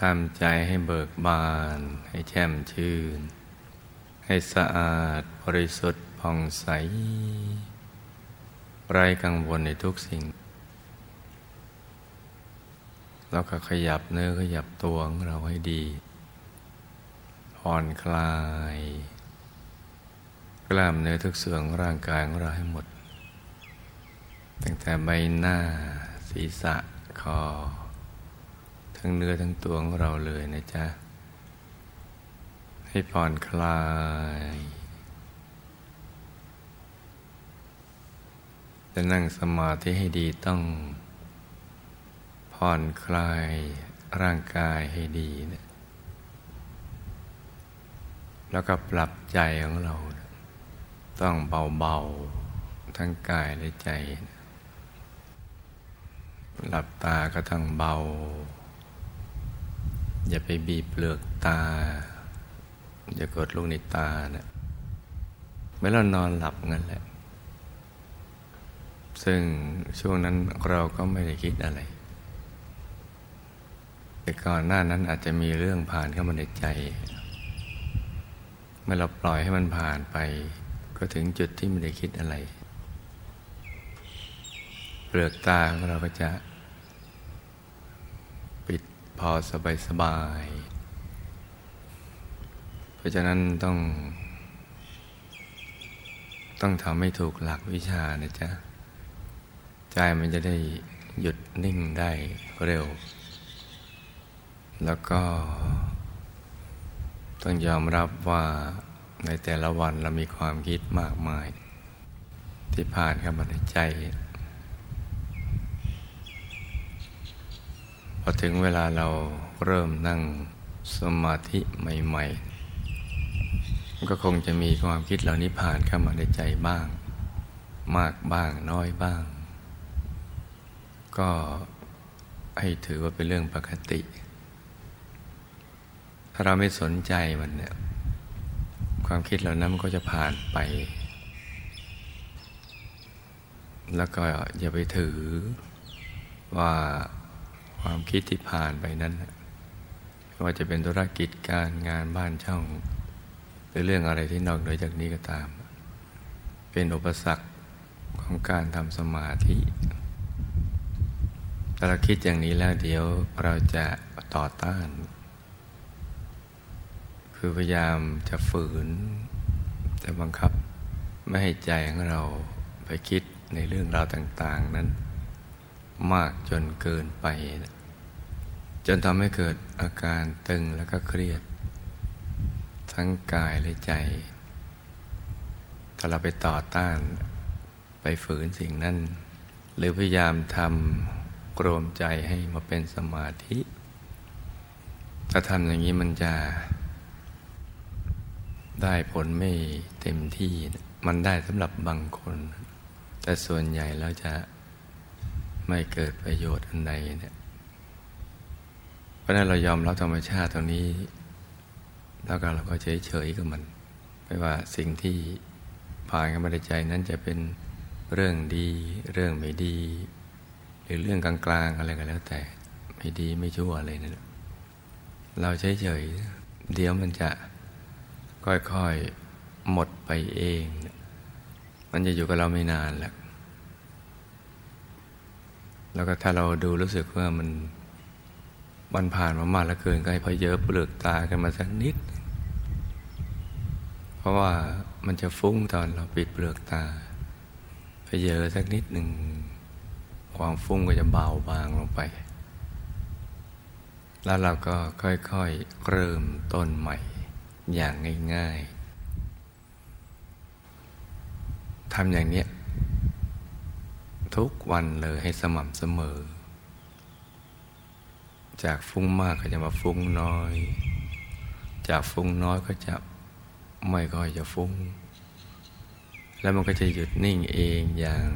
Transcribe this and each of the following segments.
ทำใจให้เบิกบาน ให้แช่มชื่น ให้สะอาดบริสุทธิ์ผ่องใส ไร้กังวลในทุกสิ่ง แล้วก็ขยับเนื้อขยับตัวของเราให้ดี ผ่อนคลาย กล้ามเนื้อทุกส่วนของร่างกายของเราให้หมด ตั้งแต่ใบหน้าศีรษะคอ ทั้งเนื้อทั้งตัวของเราเลยนะจ๊ะ ให้ผ่อนคลาย จะนั่งสมาธิให้ดีต้อง ผ่อนคลายร่างกายให้ดีนะแล้วก็ปรับใจของเรา ต้องเบาๆ ทั้งกายและใจ หลับตาก็ต้องเบา อย่าไปบีบเปลือกตา อย่ากดลูกในตานะเมื่อเรานอนหลับงั้นแหละ ซึ่งช่วงนั้นเราก็ไม่ได้คิดอะไร แต่ก่อนหน้านั้นอาจจะมีเรื่องผ่านเข้ามาในใจ เมื่อเราปล่อยให้มันผ่านไป ก็ถึงจุดที่ไม่ได้คิดอะไร เปลือกตาของเราก็จะ พอสบายสบาย เพราะฉะนั้นต้อง ต้องทำให้ถูกหลักวิชานะจ๊ะ ใจมันจะได้หยุดนิ่งได้เร็ว แล้วก็ ต้องยอมรับว่าในแต่ละวันเรามีความคิดมากมาย ที่ผ่านเข้ามาในใจ อถึงเวลาเราเริ่มนั่งสมาธิใหม่ๆ ก็คงจะมีความคิดเหล่านี้ผ่านเข้ามาในใจบ้าง มากบ้างน้อยบ้าง ก็ให้ถือว่าเป็นเรื่องปกติ ถ้าเราไม่สนใจมันเนี่ยความคิดเหล่านั้นมันก็จะผ่านไป แล้วก็อย่าไปถือว่า ความคิดที่ผ่านไปนั้นไม่ว่าจะเป็นธุรกิจการงานบ้านช่อง หรือเรื่องอะไรที่นอกเหนือจากนี้ก็ตาม เป็นอุปสรรคของการทำสมาธิถ้าเราคิดอย่างนี้แล้วเดี๋ยวเราจะต่อต้าน คือพยายามจะฝืน จะบังคับไม่ให้ใจของเราไปคิดในเรื่องราวต่าง ๆ นั้น มากจนเกินไป จนทำให้เกิดอาการตึงแล้วก็เครียด ทั้งกายและใจ ถ้าเราไปต่อต้าน ไปฝืนสิ่งนั้น หรือพยายามทำกรมใจให้มาเป็นสมาธิถ้าทำอย่างนี้มันจะได้ผลไม่เต็มที่ มันได้สำหรับบางคน แต่ส่วนใหญ่แล้วจะ ไม่เกิดประโยชน์อันใดเนี่ยเพราะนั้นเรายอมรับธรรมชาติตรงนี้ แล้วก็เราก็เฉยๆกับมัน ไม่ว่าสิ่งที่ผ่านเข้ามาในใจนั้นจะเป็นเรื่องดี เรื่องไม่ดี หรือเรื่องกลางๆอะไรก็แล้วแต่ ไม่ดีไม่ชั่วอะไรนั่นเราเฉยๆเดี๋ยวมันจะค่อยๆหมดไปเอง มันจะอยู่กับเราไม่นานแหละ แล้วก็ถ้าเราดูรู้สึกว่ามันวันผ่านมามากแล้วเกินก็ให้พอเยอะเปลือกตากันมาสักนิด เพราะว่ามันจะฟุ้งตอนเราปิดเปลือกตาพอเยอะสักนิดหนึ่งความฟุ้งก็จะเบาบางลงไป แล้วเราก็ค่อยๆเริ่มต้นใหม่อย่างง่าย ๆทำอย่างนี้ ทุกวันเลยให้สม่ำเสมอ จากฟุ้งมากก็จะมาฟุ้งน้อย จากฟุ้งน้อยก็จะไม่ค่อยจะฟุ้ง แล้วมันก็จะหยุดนิ่งเองอย่าง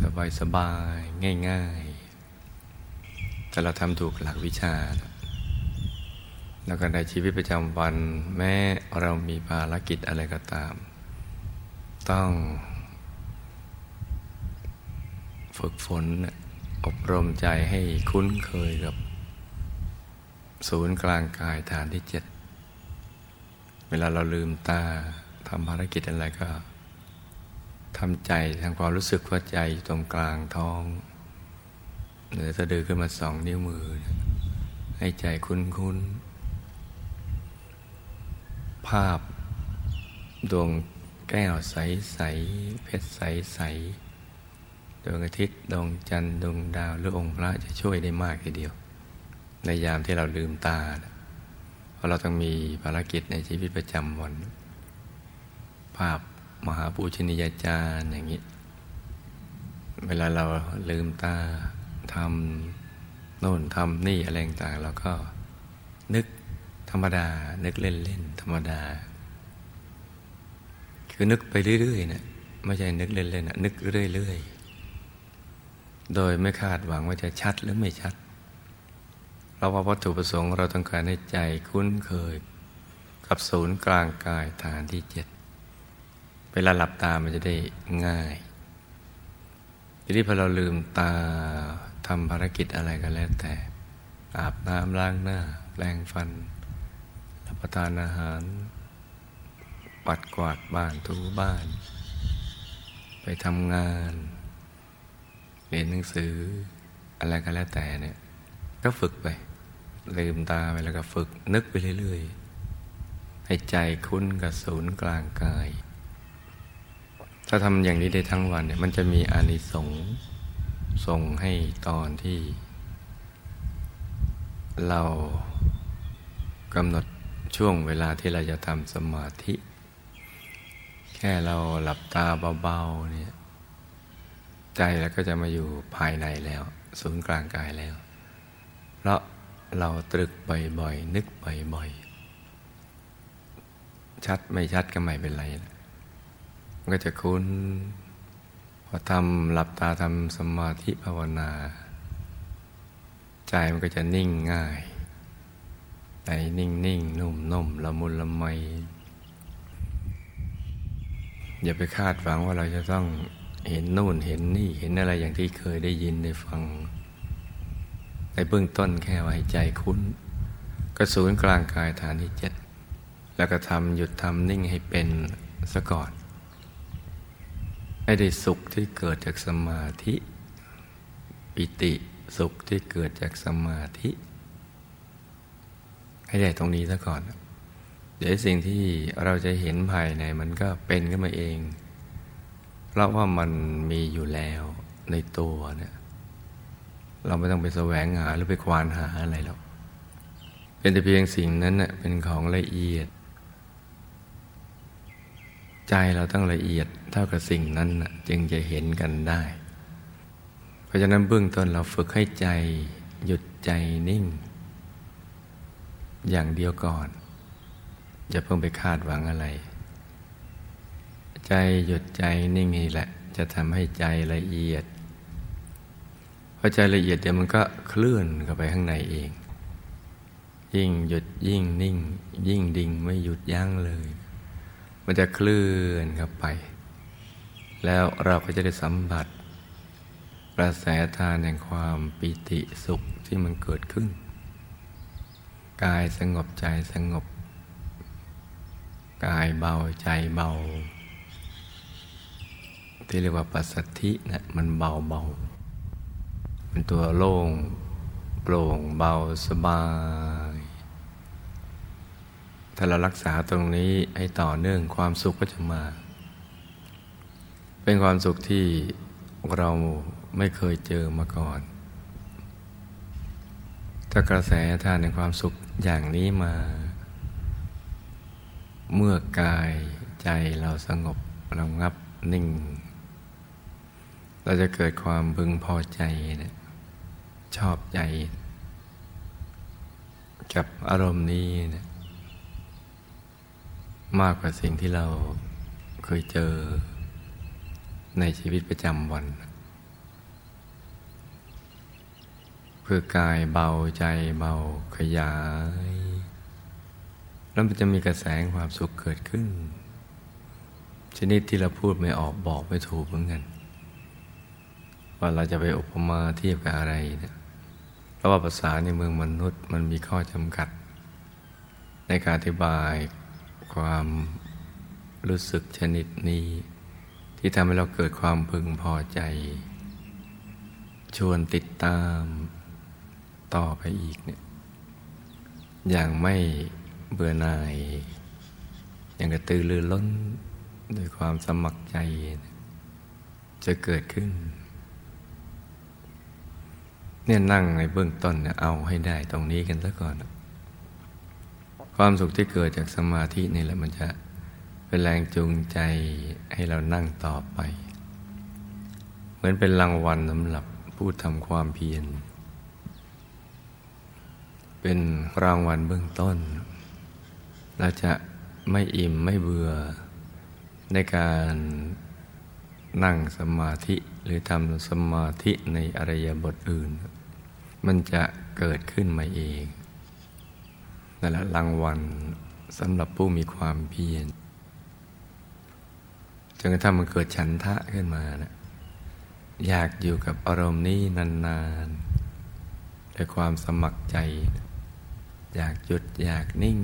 สบายสบายง่าย ๆ แต่เราทำถูกหลักวิชา แล้วก็ในชีวิตประจำวัน แม้เรามีภารกิจอะไรก็ตาม ต้อง ฝึกฝนอบรมใจให้คุ้นเคยกับ ศูนย์กลางกายฐานที่เจ็ด เวลาเราลืมตาทำภารกิจอะไรก็ทำใจทางความรู้สึกว่าใจอยู่ตรงกลางท้อง เหนือสะดือขึ้นมาสองนิ้วมือ ให้ใจคุ้นคุ้นภาพดวงแก้วใสใสเพชรใสใส ดวงอาทิตย์ดวงจันทร์ดวงดาวหรือองค์พระจะช่วยได้มากทีเดียว ในยามที่เราลืมตา เพราะเราต้องมีภารกิจในชีวิตประจำวัน ภาพมหาปูชนียาจารย์อย่างนี้ เวลาเราลืมตาทำโน่นทำนี่อะไรต่างเราก็นึกธรรมดา นึกเล่นๆธรรมดา คือนึกไปเรื่อยๆนะไม่ใช่นึกเล่นๆนะนึกเรื่อยๆ โดยไม่คาดหวังว่าจะชัดหรือไม่ชัด เราว่าวัตถุประสงค์เราต้องการให้ใจคุ้นเคย กับศูนย์กลางกายฐานที่เจ็ดเวลาหลับตามันจะได้ง่าย ทีนี้พอเราลืมตาทำภารกิจอะไรก็แล้วแต่ อาบน้ำล้างหน้าแปรงฟัน รับประทานอาหาร ปัดกวาดบ้านทูบ้าน ไปทำงาน เรียนหนังสือ อะไรก็แล้วแต่เนี่ยก็ฝึกไปลืมตาไปแล้วก็ฝึกนึกไปเรื่อยๆ ให้ใจคุ้นกับศูนย์กลางกาย ถ้าทำอย่างนี้ได้ทั้งวันเนี่ยมันจะมีอานิสงส์ส่งให้ตอนที่ เรากำหนดช่วงเวลาที่เราจะทำสมาธิ แค่เราหลับตาเบาๆเนี่ย ใจแล้วก็จะมาอยู่ภายในแล้ว ศูนย์กลางกายแล้ว เพราะเราตรึกบ่อยๆนึกบ่อยๆชัดไม่ชัดก็ไม่เป็นไรมันก็จะคุ้นพอทำหลับตาทำสมาธิภาวนา ใจมันก็จะนิ่งง่ายใจนิ่งนิ่งนุ่มนุ่มละมุนละไมอย่าไปคาดหวังว่าเราจะต้อง เห็นนู่นเห็นนี่เห็นอะไรอย่างที่เคยได้ยินได้ฟัง ในเบื้องต้นแค่ว่าใจคุ้นกระสูนกลางกายฐานที่เจ็ดแล้วก็ทำหยุดทำนิ่งให้เป็นซะก่อน ให้ได้สุขที่เกิดจากสมาธิ ปิติสุขที่เกิดจากสมาธิ ให้ได้ตรงนี้ซะก่อน เดี๋ยวสิ่งที่เราจะเห็นภายในมันก็เป็นขึ้นมาเอง เพราะว่ามันมีอยู่แล้วในตัวเนี่ยเราไม่ต้องไปแสวงหาหรือไปควานหาอะไรหรอกเป็นแต่เพียงสิ่งนั้นเน่ยเป็นของละเอียด ใจเราต้องละเอียดเท่ากับสิ่งนั้นจึงจะเห็นกันได้ เพราะฉะนั้นเบื้องต้นเราฝึกให้ใจหยุดใจนิ่ง อย่างเดียวก่อนอย่าเพิ่งไปคาดหวังอะไร ใจหยุดใจนิ่งนี่แหละ จะทำให้ใจละเอียดพอใจละเอียดเดี๋ยวมันก็เคลื่อนเข้าไปข้างในเอง ยิ่งหยุดยิ่งนิ่ง ยิ่งดิ่งไม่หยุดยั้งเลย มันจะเคลื่อนเข้าไป แล้วเราก็จะได้สัมผัสกระแสทานแห่งความปิติสุขที่มันเกิดขึ้น กายสงบใจสงบ กายเบาใจเบา ที่เรียกว่าปัสสัทธินะมันเบาเบาเป็นตัวโล่งโปร่งเบาสบาย ถ้าเรารักษาตรงนี้ให้ต่อเนื่องความสุขก็จะมา เป็นความสุขที่เราไม่เคยเจอมาก่อน ถ้ากระแสทานในความสุขอย่างนี้มา เมื่อกายใจเราสงบเรางับนิ่ง เราจะเกิดความพึงพอใจนะชอบใจ กับอารมณ์นี้นะมากกว่าสิ่งที่เราเคยเจอในชีวิตประจำวัน เพื่อกายเบาใจเบาขยาย แล้วมันจะมีกระแสความสุขเกิดขึ้น ชนิดที่เราพูดไม่ออกบอกไม่ถูกเหมือนกัน ว่าเราจะไปอุปมาเทียบกับอะไรเนี่ยเพราะว่าภาษาในเมืองมนุษย์มันมีข้อจำกัด ในการอธิบายความรู้สึกชนิดนี้ ที่ทำให้เราเกิดความพึงพอใจ ชวนติดตามต่อไปอีกเนี่ยอย่างไม่เบื่อหน่าย อย่างกระตือรือร้นด้วยความสมัครใจจะเกิดขึ้น เนี่ยนั่งในเบื้องต้นเนี่ยเอาให้ได้ตรงนี้กันซะก่อน ความสุขที่เกิดจากสมาธินี่แหละมันจะเป็นแรงจูงใจให้เรานั่งต่อไป เหมือนเป็นรางวัลสำหรับผู้ทำความเพียร เป็นรางวัลเบื้องต้น เราจะไม่อิ่มไม่เบื่อในการนั่งสมาธิหรือทำสมาธิในอริยบทอื่น มันจะเกิดขึ้นมาเองนั่นแหละรางวัลสำหรับผู้มีความเพียรจนกระทั่งมันเกิดฉันทะขึ้นมานะอยากอยู่กับอารมณ์นี้นานๆด้วยความสมัครใจ อยากหยุดอยากนิ่ง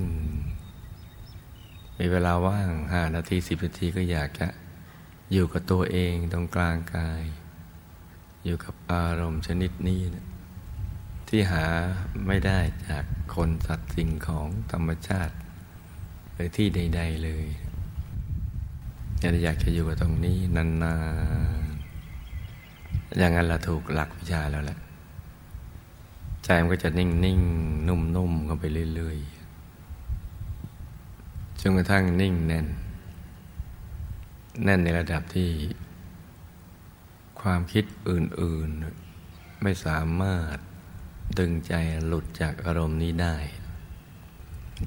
มีเวลาว่างห้านาทีสิบนาทีก็อยากจะอยู่กับตัวเองตรงกลางกาย อยู่กับอารมณ์ชนิดนี้นะ ที่หาไม่ได้จากคนสัตว์สิ่งของธรรมชาติ หรือที่ใด ๆ เลยอยากจะอยู่กับตรงนี้นานๆอย่างนั้นเราถูกหลักวิชาแล้วแหละใจมันก็จะนิ่งๆนุ่มๆกันไปเรื่อยๆจนกระทั่งนิ่งแน่น แน่นในระดับที่ ความคิดอื่น ๆ ไม่สามารถ ดึงใจหลุดจากอารมณ์นี้ได้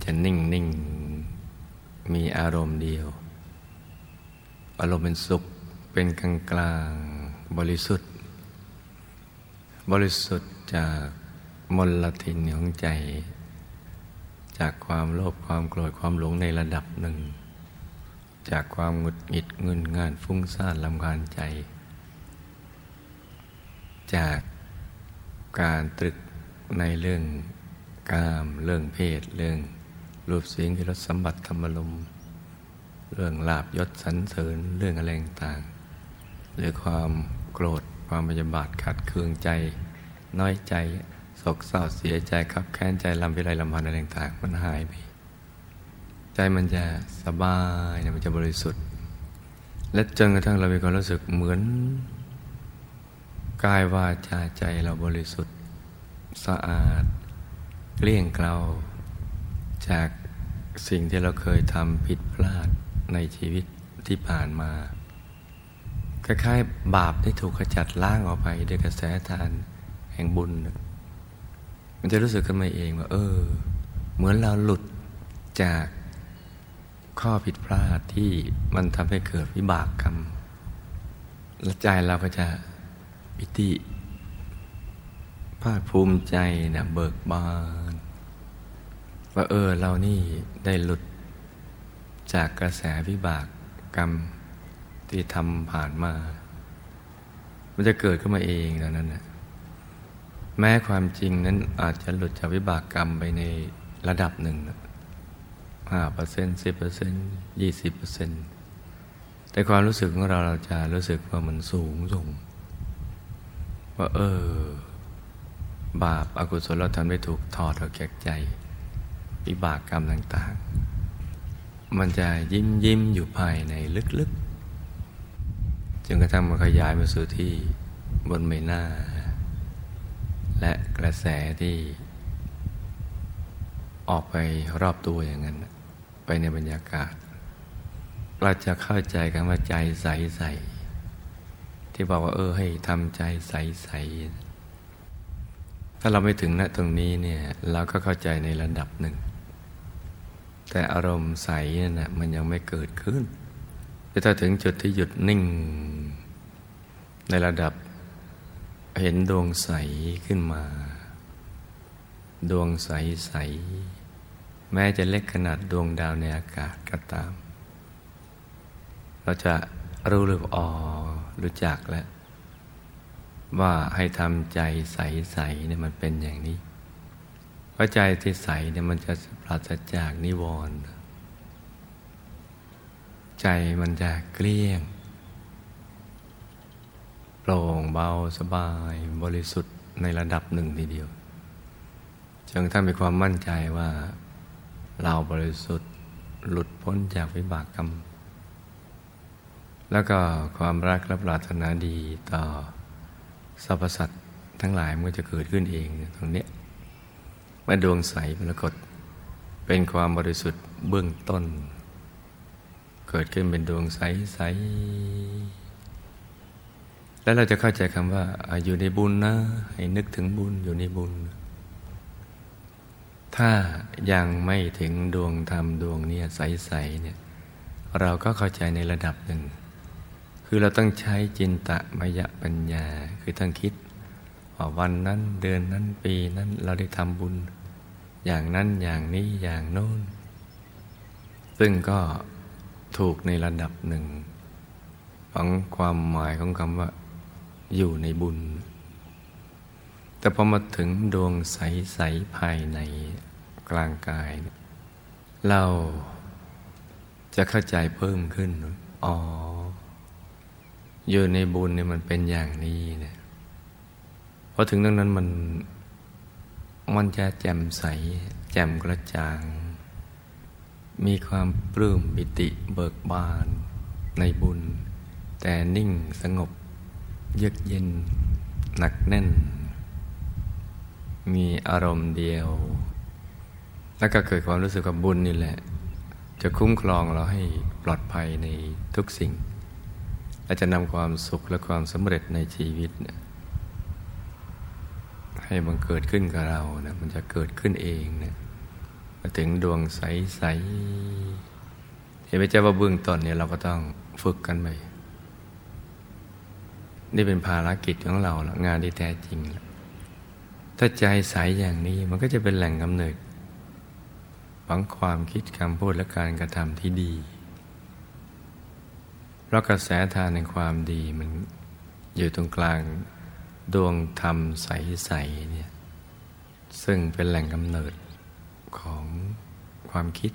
จะนิ่งนิ่งมีอารมณ์เดียว อารมณ์เป็นสุขเป็นกลางกลางบริสุทธิ์ บริสุทธิ์จากมลทินของใจ จากความโลภความโกรธความหลงในระดับหนึ่ง จากความหงุดหงิดเงินงานฟุ้งซ่านลำคาญใจ จากการตรึก ในเรื่องกาม เรื่องเพศ เรื่องรูปเสียงที่รสสัมบัติธรรมลมเรื่องลาบยศสรรเสริญเรื่องอะไรต่างหรือความโกรธความพยาบาทขัดเคืองใจ น้อยใจโศกเศร้าเสียใจขับแค้นใจลำวิไลลำพันอะไรต่างมันหายไป ใจมันจะสบายมันจะบริสุทธิ์ และจนกระทั่งเรามีความรู้สึกเหมือนกายวาจาใจเราบริสุทธิ์ สะอาด เกลี้ยงเกลาจากสิ่งที่เราเคยทำผิดพลาดในชีวิตที่ผ่านมาคล้ายๆบาปได้ถูกขจัดล้างออกไปด้วยกระแสทานแห่งบุญ มันจะรู้สึกขึ้นมาเองว่า เออ เหมือนเราหลุดจากข้อผิดพลาดที่มันทำให้เกิดวิบากกรรมและใจเราก็จะปิติ ภาคภูมิใจนะเบิกบาน ว่าเออเรานี่ได้หลุดจากกระแสวิบากกรรมที่ทำผ่านมา มันจะเกิดขึ้นมาเองแล้วนั้นนะแม้ความจริงนั้นอาจจะหลุดจากวิบากกรรมไปในระดับหนึ่งห้าเปอร์เซ็นต์สิบเปอร์เซ็นต์ยี่สิบเปอร์เซ็นต์แต่ความรู้สึกของเราเราจะรู้สึกว่ามันสูงส่งว่าเออ บาปอากุศลเราทำไม่ถูกถอดออกจากใจวิบากกรรมต่าง ๆ มันจะยิ้มยิ้มอยู่ภายในลึกๆจนกระทั่งมันขยายมาสู่ที่บนใบหน้า และกระแสที่ออกไปรอบตัวอย่างนั้น ไปในบรรยากาศ เราจะเข้าใจกันว่าใจใส ๆ ที่บอกว่า เออให้ทำใจใส ๆ ถ้าเราไม่ถึงณตรงนี้เนี่ยเราก็เข้าใจในระดับหนึ่ง แต่อารมณ์ใสนั่นะมันยังไม่เกิดขึ้นแต่ถ้าถึงจุดที่หยุดนิ่ง ในระดับเห็นดวงใสขึ้นมา ดวงใสใส แม้จะเล็กขนาดดวงดาวในอากาศก็ตาม เราจะรู้หรืออ๋อรู้จักแล้ว ว่าให้ทำใจใสๆเนี่ยมันเป็นอย่างนี้ เพราะใจที่ใสเนี่ยมันจะปราศจากนิวรณ์ใจมันจะเกลี้ยง โปร่งเบาสบายบริสุทธิ์ในระดับหนึ่งทีเดียวจนถ้ามีความมั่นใจว่าเราบริสุทธิ์หลุดพ้นจากวิบากกรรม แล้วก็ความรักและปรารถนาดีต่อ สรรพสัตว์ทั้งหลายมันก็จะเกิดขึ้นเองตรงนี้เมื่อดวงใสปรากฏเป็นความบริสุทธิ์เบื้องต้น เกิดขึ้นเป็นดวงใสใสแล้วเราจะเข้าใจคำว่าอยู่ในบุญนะ ให้นึกถึงบุญอยู่ในบุญ ถ้ายังไม่ถึงดวงธรรมดวงเนี้ใสๆเนี่ย เราก็เข้าใจในระดับหนึ่ง คือเราต้องใช้จินตะมยปัญญา คือต้องคิดว่าวันนั้นเดือนนั้นปีนั้นเราได้ทำบุญ อย่างนั้นอย่างนี้อย่างโน้น ซึ่งก็ถูกในระดับหนึ่ง ของความหมายของคำว่า อยู่ในบุญ แต่พอมาถึงดวงใส ๆ ภายในกลางกาย เราจะเข้าใจเพิ่มขึ้น อ๋อ อยู่ในบุญเนี่ยมันเป็นอย่างนี้เนี่ยพอถึงตรงนั้นมันมันจะแจ่มใส แจ่มกระจ่าง มีความปลื้มบิติเบิกบานในบุญ แต่นิ่งสงบ เยือกเย็น หนักแน่น มีอารมณ์เดียว แล้วก็เกิดความรู้สึกกับบุญนี่แหละ จะคุ้มครองเราให้ปลอดภัยในทุกสิ่ง และจะนำความสุขและความสำเร็จในชีวิตเนี่ยให้มันเกิดขึ้นกับเรานะมันจะเกิดขึ้นเองเนะมาถึงดวงใสๆเห็นไหมเจ้าว่าเบื้องต้นเนี่ยเราก็ต้องฝึกกันไปนี่เป็นภารกิจของเราล้วงานที่แท้จริงล้วถ้าใจใสอย่างนี้มันก็จะเป็นแหล่งกำเนิดของความคิดคำพูดและการกระทำที่ดี ราะกระแสทานในความดีมันอยู่ตรงกลางดวงธรรมใสๆเนี่ยซึ่งเป็นแหล่งกำเนิดของความคิด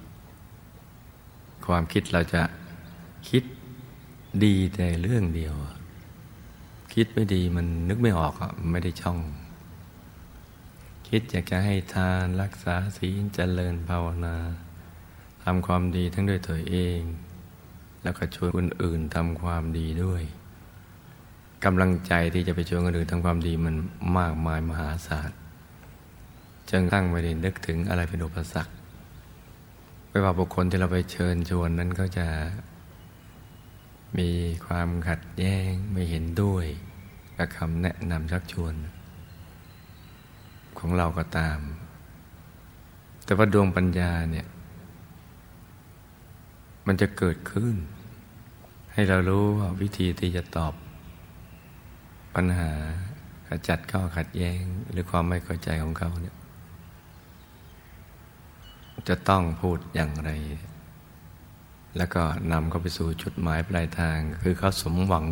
ความคิดเราจะคิดดีแต่เรื่องเดียว คิดไม่ดีมันนึกไม่ออกอะไม่ได้ช่อง คิดอยากจะให้ทานรักษาศีลเจริญภาวนาทำความดีทั้งด้วยตัวเอง แล้วก็ชวนคนอื่นทำความดีด้วยกำลังใจที่จะไปชวนคนอื่นทำความดีมันมากมายมหาศาลจึงตั้งไม่ได้นึกถึงอะไรเป็นอุปสรรคไม่ว่าบุคคลที่เราไปเชิญชวนนั้นก็จะ มีความขัดแย้งไม่เห็นด้วยกับคำแนะนำชักชวน ของเราก็ตาม แต่ว่าดวงปัญญาเนี่ย มันจะเกิดขึ้น ให้เรารู้ว่าวิธีที่จะตอบ ปัญหาขจัดข้อขัดแย้งหรือความไม่เข้าใจของเขาเนี่ยจะต้องพูดอย่างไร แล้วก็นำเขาไปสู่จุดหมายปลายทาง คือเขาสมหวัง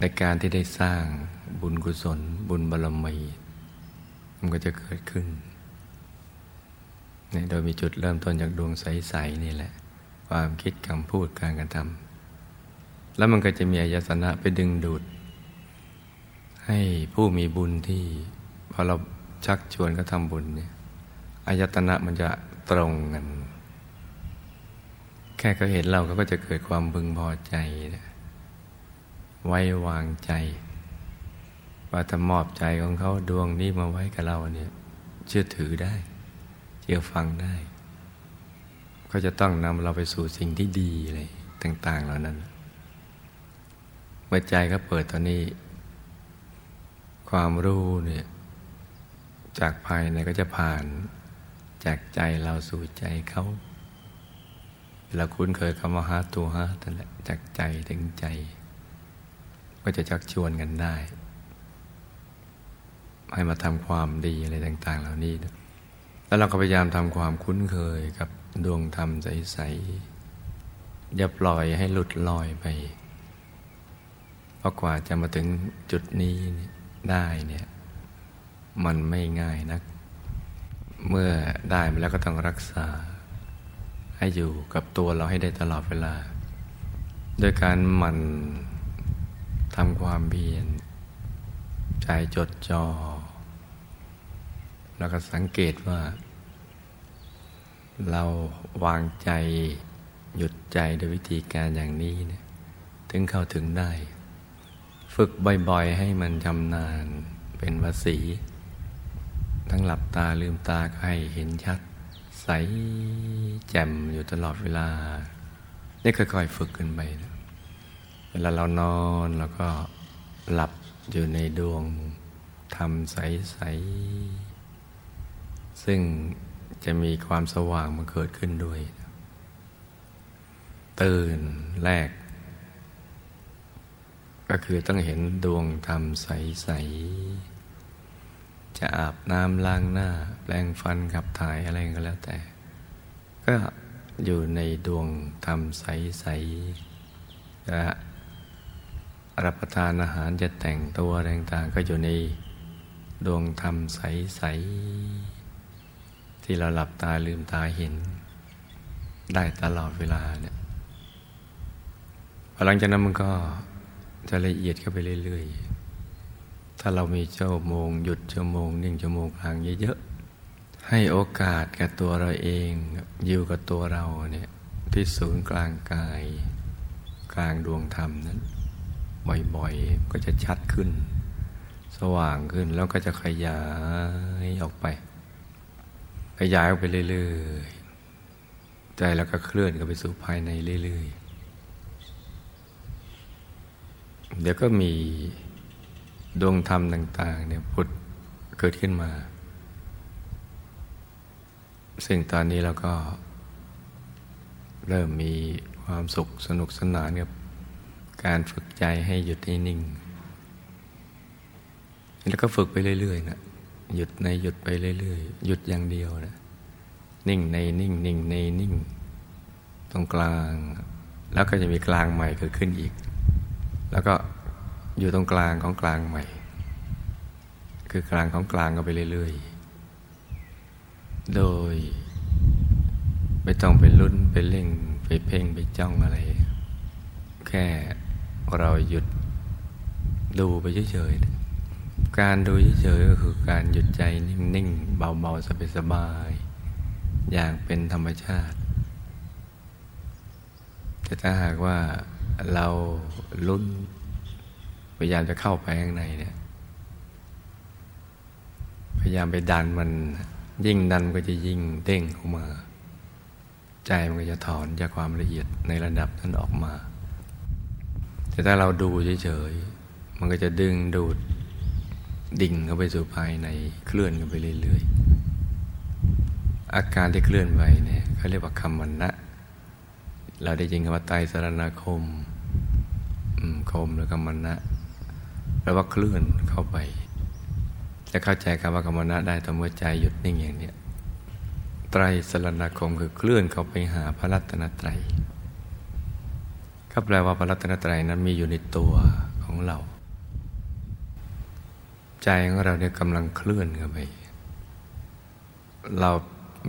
ในการที่ได้สร้างบุญกุศล บุญบารมี มันก็จะเกิดขึ้น โดยมีจุดเริ่มต้นจากดวงใส ๆ นี่แหละ ความคิดคำพูดการกระทำแล้วมันก็จะมีอายตนะไปดึงดูด ให้ผู้มีบุญที่พอเราชักชวนเขาทำบุญเนี่ยอายตนะมันจะตรงกัน แค่เขาเห็นเราเขาก็จะเกิดความบึงพอใจไว้วางใจ ว่าถ้ามอบใจของเขาดวงนี้มาไว้กับเราเนี่ย เชื่อถือได้ ชื่อฟังได้เขาจะต้องนำเราไปสู่สิ่งที่ดีอะไรต่าง ๆ เหล่านั้น เมื่อใจเขาเปิดตอนนี้ ความรู้เนี่ยจากภายในก็จะผ่านจากใจเราสู่ใจเขาเราคุ้นเคยคำว่าฮาตัวฮาตั้งแต่จากใจถึงใจ ก็จะชักชวนกันได้ ให้มาทำความดีอะไรต่าง ๆ เหล่านี้ แล้วเราก็พยายามทำความคุ้นเคยกับดวงธรรมใส ๆ อย่าปล่อยให้หลุดลอยไป เพราะกว่าจะมาถึงจุดนี้ได้เนี่ย มันไม่ง่ายนัก เมื่อได้มาแล้วก็ต้องรักษา ให้อยู่กับตัวเราให้ได้ตลอดเวลา โดยการหมั่นทำความเพียรใจจดจอ่อ แล้วก็สังเกตว่า เราวางใจหยุดใจโดยวิธีการอย่างนี้เนี่ยถึงเข้าถึงได้ ฝึกบ่อยๆ ให้มันชำนาญเป็นวสี ทั้งหลับตาลืมตาก็ให้เห็นชัด ใสแจ่มอยู่ตลอดเวลานี่ค่อยๆฝึกขึ้นไปนะเวลาเรานอนเราก็หลับอยู่ในดวงทำใสๆ ซึ่งจะมีความสว่างมาเกิดขึ้นด้วย ตื่นแรก ก็คือต้องเห็นดวงธรรมใส ๆ จะอาบน้ำล้างหน้า แปลงฟันขับถ่ายอะไรก็แล้วแต่ ก็อยู่ในดวงธรรมใส ๆ จะรับประทานอาหารจะแต่งตัวต่างๆก็อยู่ในดวงธรรมใส ๆ ที่เราหลับตาลืมตาเห็น ได้ตลอดเวลาเนี่ยหลังจากนั้นมันก็จะละเอียดเข้าไปเรื่อยๆ ถ้าเรามีชั่วโมง หยุดชั่วโมงหนึ่งชั่วโมงพลางเยอะๆ ให้โอกาสกับตัวเราเองอยู่กับตัวเราเนี่ยที่ศูนย์กลางกาย กลางดวงธรรมนั้น บ่อยๆ ก็จะชัดขึ้น สว่างขึ้นแล้วก็จะขยายออกไป ขยายออกไปเรื่อยๆ ใจแล้วก็เคลื่อนกันไปสู่ภายในเรื่อยๆ เดี๋ยวก็มีดวงธรรมต่าง ๆ เนี่ยพุทธเกิดขึ้นมา ซึ่งตอนนี้เราก็เริ่มมีความสุขสนุกสนานกับการฝึกใจให้หยุดนิ่ง แล้วก็ฝึกไปเรื่อย ๆ นะ หยุดในหยุดไปเรื่อยๆ หยุดอย่างเดียวนะนิ่งในนิ่งนิ่งในนิ่ง ตรงกลาง แล้วก็จะมีกลางใหม่เกิดขึ้นอีก แล้วก็อยู่ตรงกลางของกลางใหม่ คือกลางของกลางก็ไปเรื่อยๆ โดย ไม่ต้องไปลุ้นไปเล่ง ไปเพ่งไปจ้องอะไร แค่เราหยุดดูไปเฉยๆ การดูเฉยๆก็คือการหยุดใจนิ่งๆเบาๆสบายๆอย่างเป็นธรรมชาติ แต่ถ้าหากว่าเราลุ้นพยายามจะเข้าไปข้างในเนี่ยพยายามไปดันมันยิ่งดันก็จะยิ่งเด้งออกมา ใจมันก็จะถอนจากความละเอียดในระดับนั้นออกมา แต่ถ้าเราดูเฉยๆมันก็จะดึงดูด ดิ่งเข้าไปสู่ภายในเคลื่อนกันไปเรื่อยๆ อาการที่เคลื่อนไปเนี่ยเขาเรียกว่าคำมันนะเราได้ยินคำว่าไตสรณคมคมแล้วคำมันนะแปลว่าเคลื่อนเข้าไป จะเข้าใจคำว่ากรรมนะได้ต่อเมื่อใจหยุดนิ่งอย่างนี้ไตรสรณคมคือเคลื่อนเข้าไปหาพระรัตนตรัยก็แปลว่าพระรัตนตรัยนั้นมีอยู่ในตัวของเรา ใจของเราเนี่ยกำลังเคลื่อนเข้าไป เรา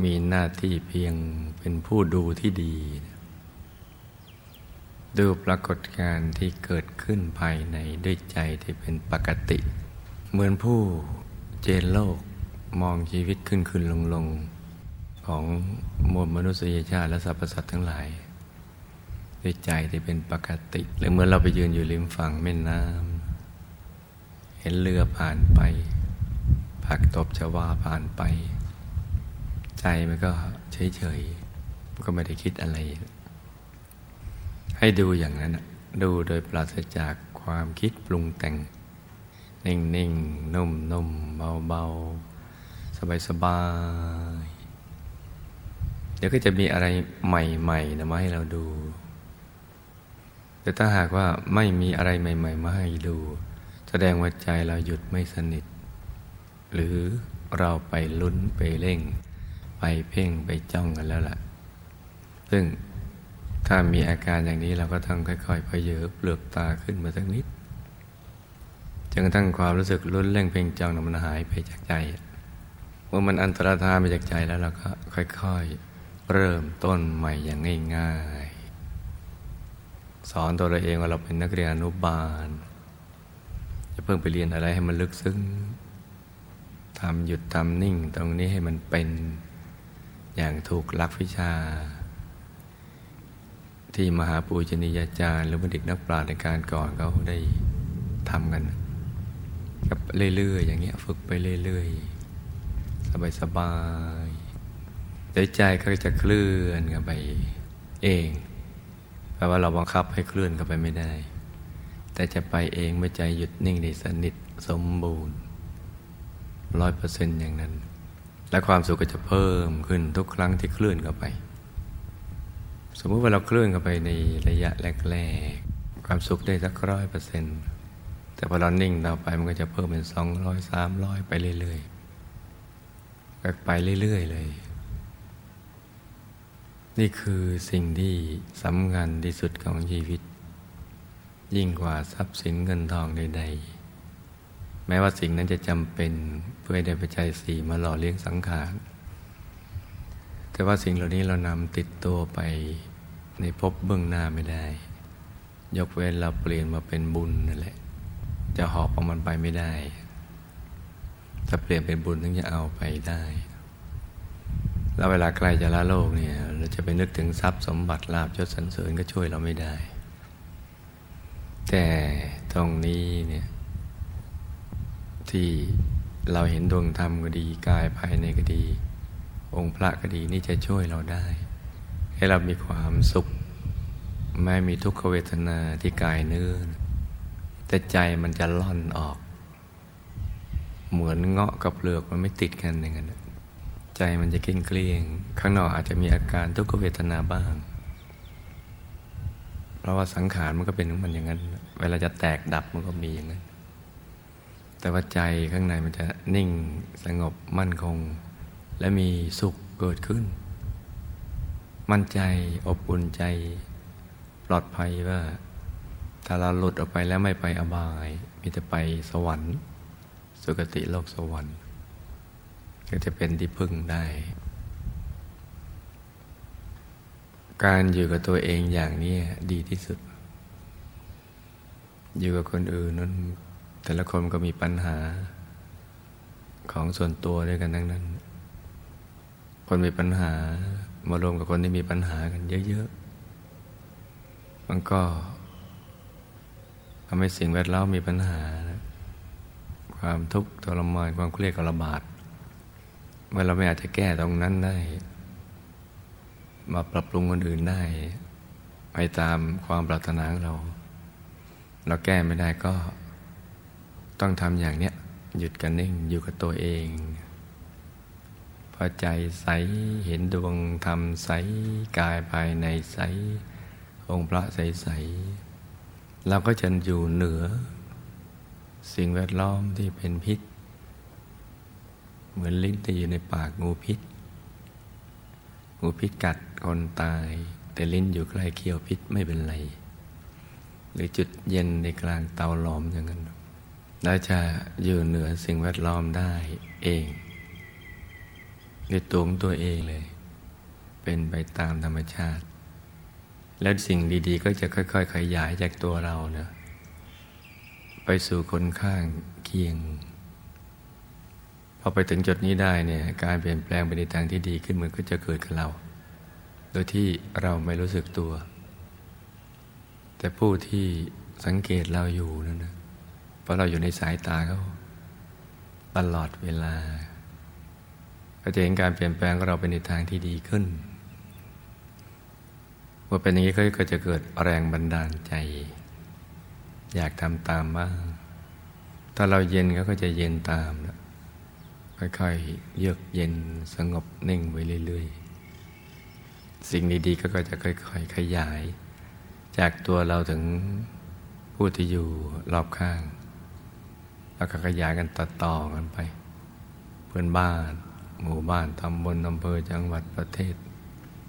มีหน้าที่เพียงเป็นผู้ดูที่ดี ดูปรากฏการณ์ที่เกิดขึ้นภายในด้วยใจที่เป็นปกติ เหมือนผู้เจนโลกมองชีวิตขึ้นขึ้นลงลงของมวลมนุษยชาติและสรรพสัตว์ทั้งหลาย ด้วยใจที่เป็นปกติหรือเมื่อเราไปยืนอยู่ริมฝั่งแม่น้ำ เห็นเรือผ่านไป ผักตบชวาผ่านไป ใจมันก็เฉยๆก็ไม่ได้คิดอะไร ให้ดูอย่างนั้นดูโดยปราศจากความคิดปรุงแต่ง นิ่งๆนุ่มๆเบาๆ สบายๆดี๋ยวก็จะมีอะไรใหม่ๆนะมาให้เราดู แต่ถ้าหากว่าไม่มีอะไรใหม่ ๆ มาให้ดู แสดงว่าใจเราหยุดไม่สนิท หรือเราไปลุ้นไปเร่ง ไปเพ่งไปจ้องกันแล้วล่ะ ซึ่งถ้ามีอาการอย่างนี้เราก็ต้องค่อยๆพเยอเปลือกตาขึ้นมาสักนิดจนกระทั่งความรู้สึกลุ้นเร่งเพ่งจ้องมันหายไปจากใจ เมื่อมันอันตรธานไปจากใจแล้วเราก็ค่อยๆ เริ่มต้นใหม่อย่างง่าย ๆ สอนตัวเราเองว่าเราเป็นนักเรียนอนุบาล จะเพิ่งไปเรียนอะไรให้มันลึกซึ้งทำหยุดทำนิ่งตรงนี้ให้มันเป็นอย่างถูกลักวิชา ที่มหาปูชนียาจารย์ หรือบัณฑิตนักปราชญ์ในการก่อนเขาได้ทำกันกับเรื่อยๆอย่างเงี้ยฝึกไปเรื่อยๆ สบายๆเดี๋ยวใจก็จะเคลื่อนกันไปเองแปลว่าเราบังคับให้เคลื่อนกันไปไม่ได้ แต่จะไปเองเมื่อใจหยุดนิ่งในสนิทสมบูรณ์ร้อยเปอร์เซ็นต์อย่างนั้น และความสุขก็จะเพิ่มขึ้นทุกครั้งที่เคลื่อนเข้าไป สมมติว่าเราเคลื่อนเข้าไปในระยะแรกๆความสุขได้สักร้อยเปอร์เซ็นต์แต่พอเรานิ่งต่อไปมันก็จะเพิ่มเป็นสองร้อยสามร้อยไปเรื่อยๆก็ไปเรื่อยๆเลย นี่คือสิ่งที่สำคัญที่สุดของชีวิต ยิ่งกว่าทรัพย์สินเงินทองใดๆ แม้ว่าสิ่งนั้นจะจำเป็นเพื่อได้ปัจจัยสี่มาหล่อเลี้ยงสังขาร แต่ว่าสิ่งเหล่านี้เรานำติดตัวไปในภพเบื้องหน้าไม่ได้ ยกเว้นเราเปลี่ยนมาเป็นบุญนั่นแหละ จะหอบเอามันไปไม่ได้ ถ้าเปลี่ยนเป็นบุญถึงจะเอาไปได้ แล้วเวลาใกล้จะละโลกเนี่ย เราจะไปนึกถึงทรัพย์สมบัติลาบยศสรรเสริญก็ช่วยเราไม่ได้ แต่ตรงนี้เนี่ย ที่เราเห็นดวงธรรมก็ดีกายภายในก็ดี องค์พระก็ดีนี่จะช่วยเราได้ ให้เรามีความสุขแม้มีทุกขเวทนาที่กายเนื้อแต่ใจมันจะล่อนออก เหมือนเงาะกับเปลือกมันไม่ติดกันอย่างนั้นใจมันจะเกลี้ยงเกลี้ยง ข้างนอกอาจจะมีอาการทุกขเวทนาบ้าง เพราะว่าสังขารมันก็เป็นของมันอย่างนั้น เวลาจะแตกดับมันก็มีอย่างนั้น แต่ว่าใจข้างในมันจะนิ่งสงบมั่นคง และมีสุขเกิดขึ้น มั่นใจอบอุ่นใจปลอดภัยว่า ถ้าเราหลุดออกไปแล้วไม่ไปอบาย มีแต่ไปสวรรค์ สุคติโลกสวรรค์ ก็จะเป็นที่พึ่งได้ การอยู่กับตัวเองอย่างนี้ดีที่สุด อยู่กับคนอื่นนั้น แต่ละคนก็มีปัญหาของส่วนตัวด้วยกันทั้งนั้น คนมีปัญหามารวมกับคนที่มีปัญหากันเยอะๆ มันก็ทำให้สิ่งแวดล้อมมีปัญหา ความทุกข์ทรมานความเครียดกระบาดเมื่อเราไม่อาจจะแก้ตรงนั้นได้ มาปรับปรุงคนอื่นได้ ไปตามความปรารถนาของเรา เราแก้ไม่ได้ก็ต้องทำอย่างเนี้ยหยุดกันนิ่งอยู่กับตัวเอง พอใจใสเห็นดวงธรรมใสกายภายในใส องค์พระใสใสเราก็จะอยู่เหนือ สิ่งแวดล้อมที่เป็นพิษ เหมือนลิ้นที่อยู่ในปากงูพิษ งูพิษกัดคนตาย แต่ลิ้นอยู่ใกล้เคี้ยวพิษไม่เป็นไร หรือจุดเย็นในกลางเตาหลอมอย่างนั้นเราจะอยู่เหนือสิ่งแวดล้อมได้เองในตัวของตัวเองเลย เป็นไปตามธรรมชาติ แล้วสิ่งดีๆ ก็จะค่อย ๆ ขยายจากตัวเราเนะไปสู่คนข้างเคียง พอไปถึงจุดนี้ได้เนี่ยการเปลี่ยนแปลงไปในทางที่ดีขึ้นมันก็จะเกิดกับเรา โดยที่เราไม่รู้สึกตัว แต่ผู้ที่สังเกตเราอยู่นั่นนะเพราะเราอยู่ในสายตาเขาตลอดเวลา ก็จะเห็นการเปลี่ยนแปลงของเราไปในทางที่ดีขึ้นเมื่อเป็นอย่างนี้ก็จะเกิดแรงบันดาลใจ อยากทำตามบ้าง ถ้าเราเย็นเขาก็จะเย็นตามนะ ค่อยๆ เยือกเย็นสงบนิ่งไปเรื่อยๆ สิ่งดีๆ ก็จะค่อยๆ ขยาย จากตัวเราถึงผู้ที่อยู่รอบข้าง แล้วก็ขยายกันต่อๆกันไป เพื่อนบ้าน หมู่บ้านตำบลอำเภอจังหวัดประเทศ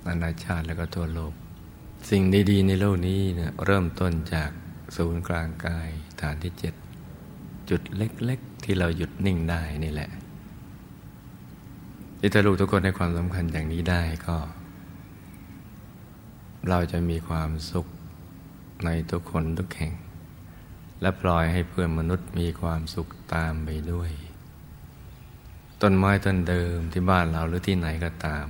นานาชาติแล้วก็ทั่วโลก สิ่งดีๆ ในโลกนี้เนี่ยเริ่มต้นจากศูนย์กลางกายฐานที่เจ็ดจุดเล็ก ๆ ที่เราหยุดนิ่งได้นี่แหละ ที่ถ้าลูกทุกคนให้ความสำคัญอย่างนี้ได้ก็ เราจะมีความสุขในทุกคนทุกแห่ง และปล่อยให้เพื่อนมนุษย์มีความสุขตามไปด้วย ต้นไม้ต้นเดิมที่บ้านเราหรือที่ไหนก็ตาม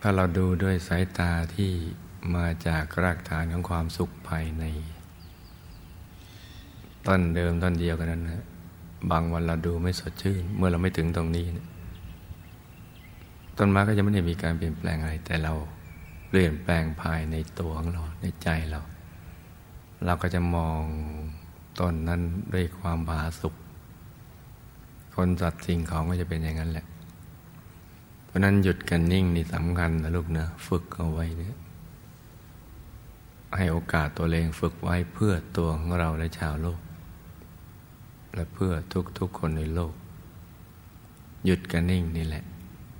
ถ้าเราดูด้วยสายตาที่มาจากรากฐานของความสุขภายใน ต้นเดิมต้นเดียวกันนั้นนะ บางวันเราดูไม่สดชื่น เมื่อเราไม่ถึงตรงนี้นะต้นไม้ก็จะไม่ได้มีการเปลี่ยนแปลงอะไร แต่เราเปลี่ยนแปลงภายในตัวของเราในใจเรา เราก็จะมองต้นนั้นด้วยความผาสุกคนสัตว์สิ่งของก็จะเป็นอย่างนั้นแหละ เพราะนั้นหยุดกันนิ่งนี่สำคัญนะลูกนะฝึกเอาไว้เนี่ยให้โอกาสตัวเองฝึกไว้เพื่อตัวของเราและชาวโลก และเพื่อทุกๆคนในโลก หยุดกันนิ่งนี่แหละ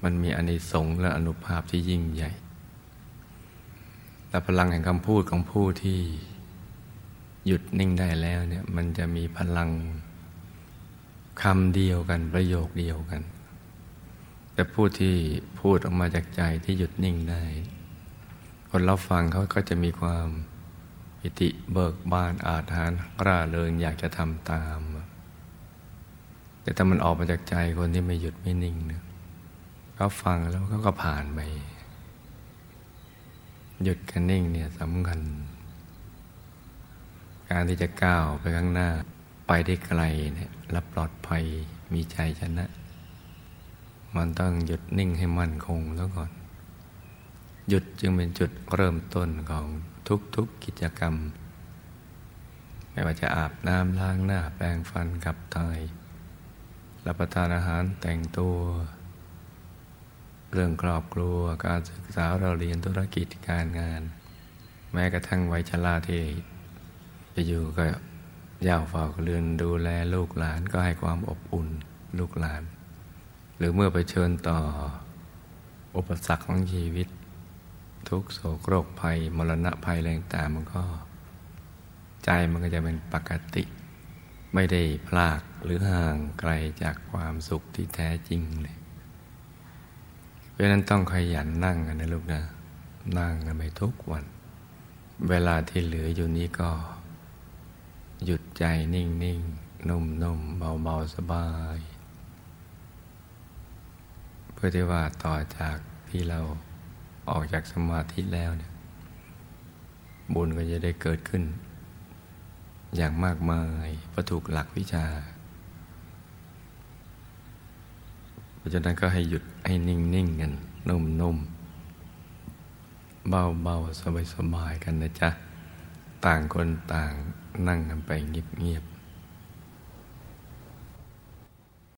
มันมีอนิสงส์และอนุภาพที่ยิ่งใหญ่ แต่พลังแห่งคำพูดของผู้ที่หยุดนิ่งได้แล้วเนี่ยมันจะมีพลังคำเดียวกันประโยคเดียวกัน แต่ผู้ที่พูดออกมาจากใจที่หยุดนิ่งได้ คนรับฟังเขาก็จะมีความอิติเบิกบานอาถรรพ์ร่าเริงอยากจะทำตาม แต่ถ้ามันออกมาจากใจคนที่ไม่หยุดไม่นิ่งเนี่ยเขาฟังแล้วเขาก็ผ่านไป หยุดกันนิ่งเนี่ยสำคัญ การที่จะก้าวไปข้างหน้า ไปได้ไกลเนี่ยและปลอดภัยมีใจชนะ มันต้องหยุดนิ่งให้มั่นคงแล้วก่อน หยุดจึงเป็นจุดเริ่มต้นของทุกๆกกิจกรรม ไม่ว่าจะอาบน้ำล้างหน้าแปรงฟันกับทาย รับประทานอาหารแต่งตัว เรื่องครอบครัวการศึกษาเราเรียนธุรกิจการงาน แม้กระทั่งวัยชราที่จะอยู่ก็ย่าเฝ้าเรือนดูแลลูกหลานก็ให้ความอบอุ่นลูกหลาน หรือเมื่อไปเชิญต่อ อุปสรรคของชีวิต ทุกโศกโรคภัย มรณะภัยแรงต่างมันก็ ใจมันก็จะเป็นปกติ ไม่ได้พลากหรือห่างไกลจากความสุขที่แท้จริงเลย เพราะนั้นต้องขยันนั่งกันนะลูกนะ นั่งกันไปทุกวัน เวลาที่เหลืออยู่นี้ก็ หยุดใจนิ่งนิ่งนุ่มนุ่มเบาเบาสบาย เพื่อที่ว่าต่อจากที่เราออกจากสมาธิแล้วเนี่ย บุญก็จะได้เกิดขึ้น อย่างมากมายเพราะถูกหลักวิชา เพราะฉะนั้นก็ให้หยุดให้นิ่งๆกันนุ่มๆ เบาๆ สบายๆ กันนะจ๊ะ ต่างคนต่างนั่งกันไปเงียบ